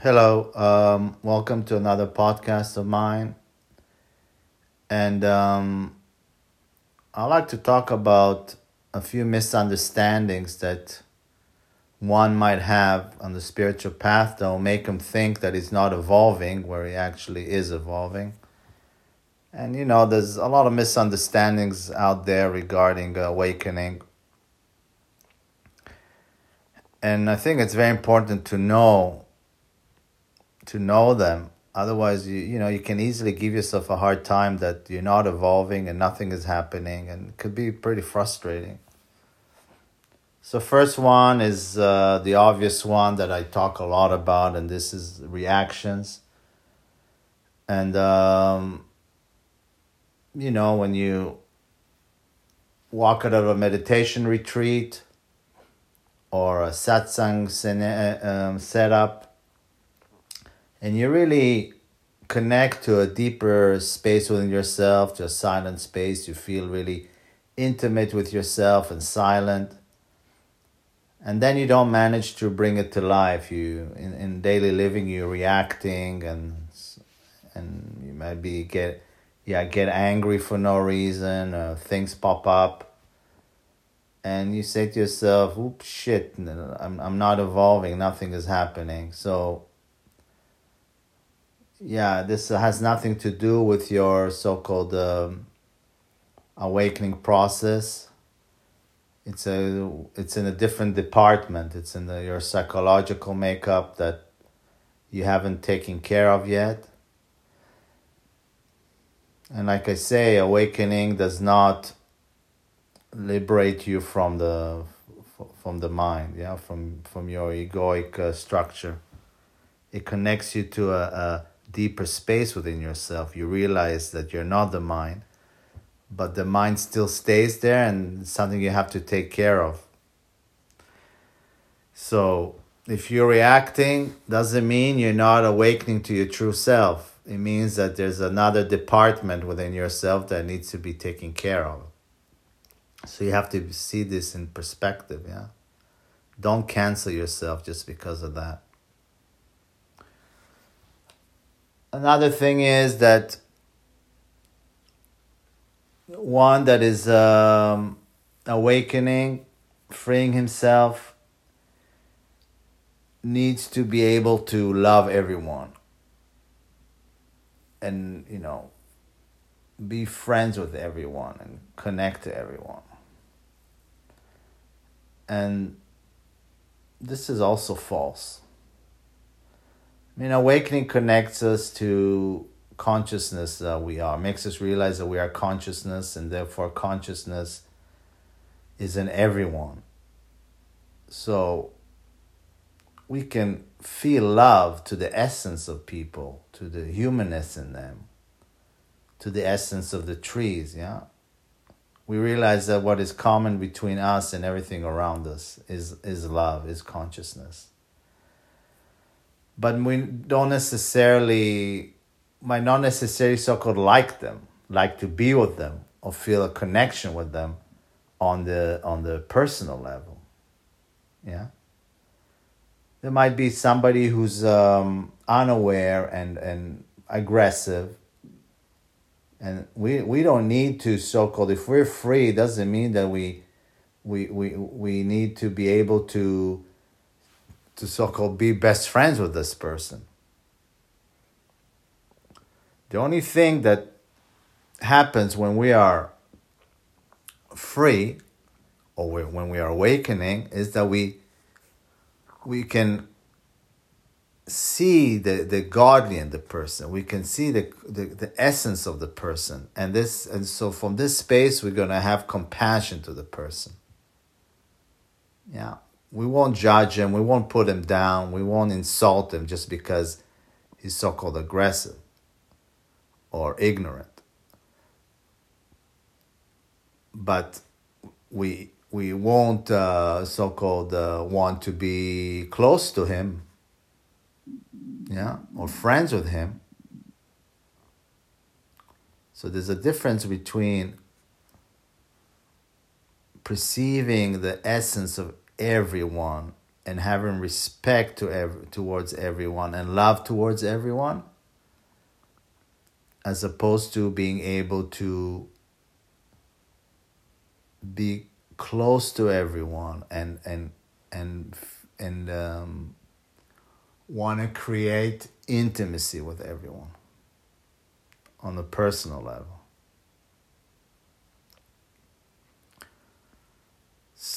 Hello, um, welcome to another podcast of mine. And um, I'd like to talk about a few misunderstandings that one might have on the spiritual path that will make him think that he's not evolving where he actually is evolving. And you know, there's a lot of misunderstandings out there regarding awakening. And I think it's very important to know to know them. Otherwise, you you know you can easily give yourself a hard time that you're not evolving and nothing is happening, and could be pretty frustrating. So first one is uh, the obvious one that I talk a lot about, and this is reactions. And um, you know when you walk out of a meditation retreat or a satsang um, setup and you really connect to a deeper space within yourself, to a silent space. You feel really intimate with yourself and silent. And then you don't manage to bring it to life. You in, in daily living you're reacting and and you might be get yeah, get angry for no reason, uh, things pop up. And you say to yourself, oops, shit, I'm, I'm not evolving, nothing is happening. So yeah, this has nothing to do with your so-called um, awakening process. It's a it's in a different department. It's in the, your psychological makeup that you haven't taken care of yet. And like I say, awakening does not liberate you from the from the mind, yeah, from from your egoic uh, structure. It connects you to a, a deeper space within yourself, you realize that you're not the mind, but the mind still stays there and something you have to take care of. So, if you're reacting, doesn't mean you're not awakening to your true self. It means that there's another department within yourself that needs to be taken care of. So you have to see this in perspective, yeah. Don't cancel yourself just because of that. Another thing is that one that is um, awakening, freeing himself, needs to be able to love everyone and, you know, be friends with everyone and connect to everyone. And this is also false. I mean, awakening connects us to consciousness that we are, makes us realize that we are consciousness, and therefore consciousness is in everyone. So we can feel love to the essence of people, to the humanness in them, to the essence of the trees, yeah? We realize that what is common between us and everything around us is, is love, is consciousness but we don't necessarily might not necessarily so-called like them like to be with them or feel a connection with them on the on the personal level. Yeah? There might be somebody who's um, unaware and and aggressive and we we don't need to so-called if we're free doesn't mean that we we we we need to be able to to so called be best friends with this person. The only thing that happens when we are free or when we are awakening is that we we can see the, the godly in the person. We can see the, the, the essence of the person. And this and so from this space we're going to have compassion to the person. Yeah we won't judge him, we won't put him down, we won't insult him just because he's so called aggressive or ignorant. But we we won't uh, so called uh, want to be close to him, yeah, or friends with him. So there's a difference between perceiving the essence of everyone and having respect to ev- towards everyone and love towards everyone as opposed to being able to be close to everyone and and and and um, want to create intimacy with everyone on a personal level.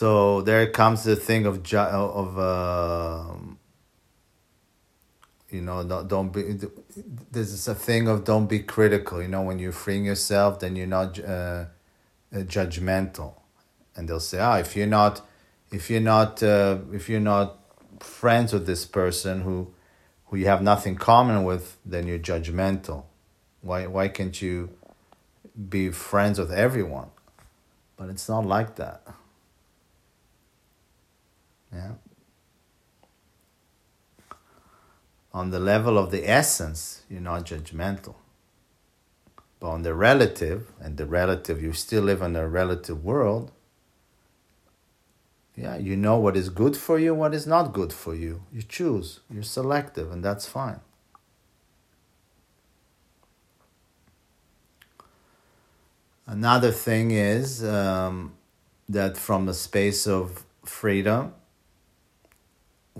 So there comes the thing of of uh, you know don't, don't be there's a thing of don't be critical. You know when you're freeing yourself then you're not uh, uh, judgmental. And they'll say ah if you're not if you're not uh, if you're not friends with this person who who you have nothing common with then you're judgmental. Why why can't you be friends with everyone? But it's not like that yeah on the level of the essence, you're not judgmental. But on the relative, and the relative, you still live in a relative world, yeah, you know what is good for you, what is not good for you. You choose, you're selective, and that's fine. Another thing is um, that from the space of freedom,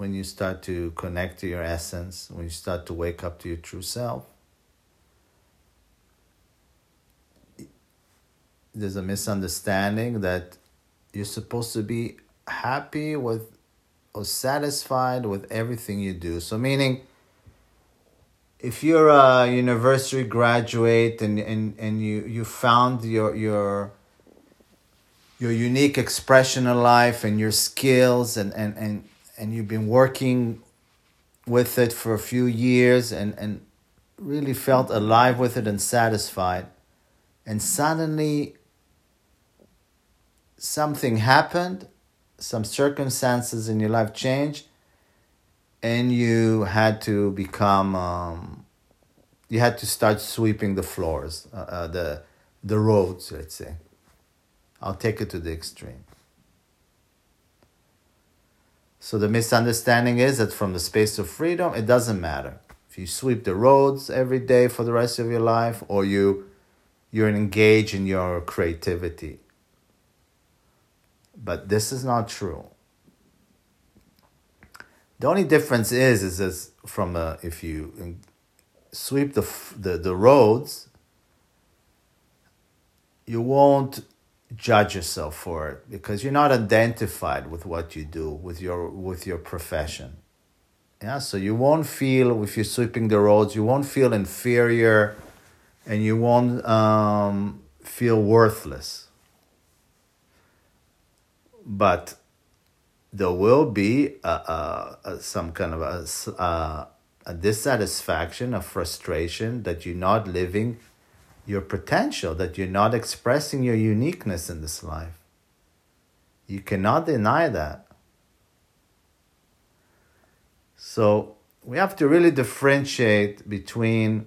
when you start to connect to your essence, when you start to wake up to your true self, there's a misunderstanding that you're supposed to be happy with or satisfied with everything you do. So, meaning, if you're a university graduate and, and, and you, you found your, your, your unique expression in life and your skills and, and, and and you've been working with it for a few years and, and really felt alive with it and satisfied, and suddenly something happened, some circumstances in your life changed, and you had to become, um, you had to start sweeping the floors, uh, uh, the, the roads, let's say. I'll take it to the extreme. So the misunderstanding is that from the space of freedom, it doesn't matter. If you sweep the roads every day for the rest of your life or you you're engaged in your creativity. But this is not true. The only difference is is this from a, if you sweep the, the the roads, you won't judge yourself for it because you're not identified with what you do with your with your profession. Yeah so you won't feel if you're sweeping the roads you won't feel inferior and you won't um, feel worthless. But there will be a, a, a some kind of a, a, a dissatisfaction a frustration that you're not living your potential, that you're not expressing your uniqueness in this life. You cannot deny that. So we have to really differentiate between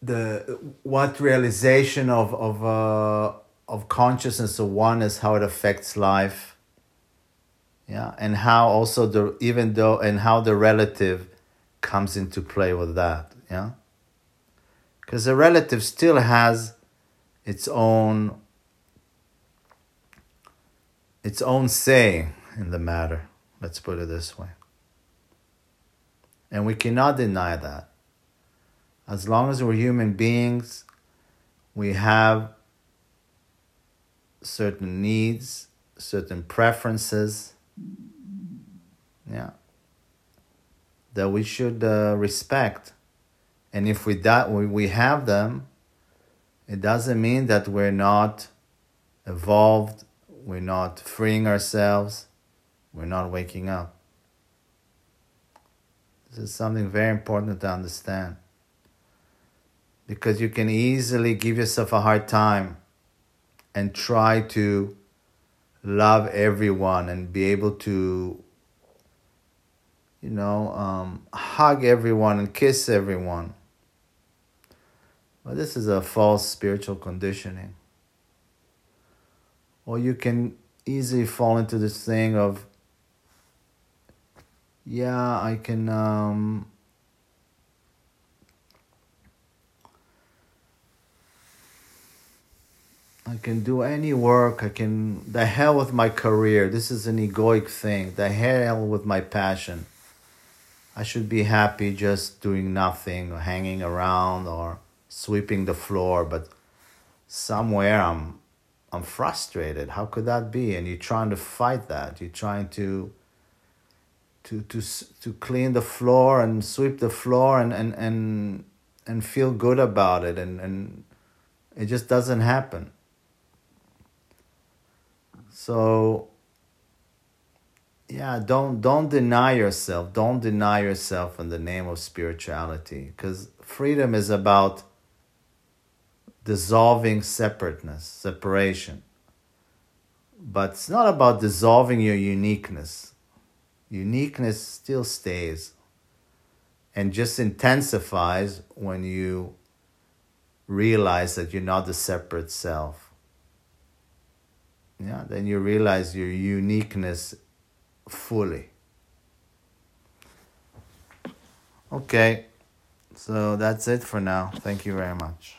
the what realization of of uh, of consciousness of oneness how it affects life yeah and how also the even though and how the relative comes into play with that yeah because a relative still has its own its own say in the matter. Let's put it this way. And we cannot deny that. As long as we're human beings we have certain needs certain preferences yeah that we should uh, respect and if we that we, have them, it doesn't mean that we're not evolved, we're not freeing ourselves, we're not waking up. This is something very important to understand. Because you can easily give yourself a hard time and try to love everyone and be able to, you know, um, hug everyone and kiss everyone. But this is a false spiritual conditioning. Or you can easily fall into this thing of yeah, I can um, I can do any work. I can the hell with my career. This is an egoic thing. The hell with my passion. I should be happy just doing nothing or hanging around or sweeping the floor, but somewhere I'm I'm frustrated. How could that be? And you're trying to fight that. You're trying to to to to clean the floor and sweep the floor and and and and feel good about it and and it just doesn't happen. So yeah, don't don't deny yourself. Don't deny yourself in the name of spirituality because freedom is about dissolving separateness, separation. But it's not about dissolving your uniqueness. Uniqueness still stays and just intensifies when you realize that you're not the separate self. Yeah, then you realize your uniqueness fully. Okay, so that's it for now. Thank you very much.